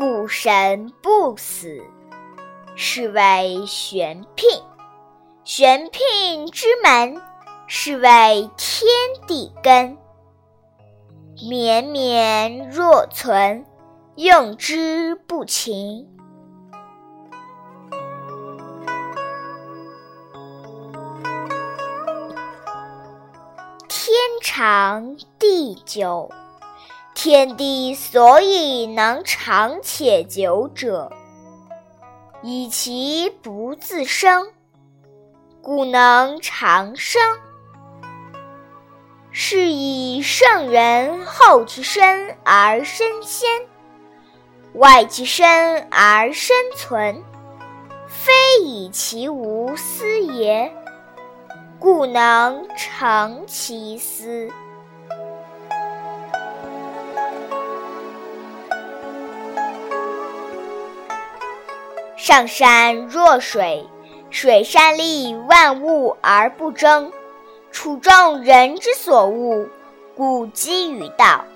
故神不死，是谓玄牝。玄牝之门，是谓天地根。绵绵若存，用之不勤。天长地久，天地所以能长且久者，以其不自生。故能长生，是以圣人后其身而身先，外其身而身存，非以其无私也，故能成其私。上善若水。水善利万物而不争，处众人之所恶，故几于道。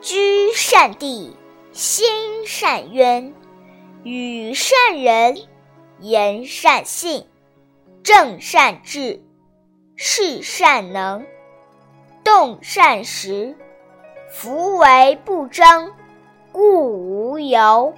居善地，心善渊，与善人，言善信，正善治，事善能，动善时，夫为不争，故无尤。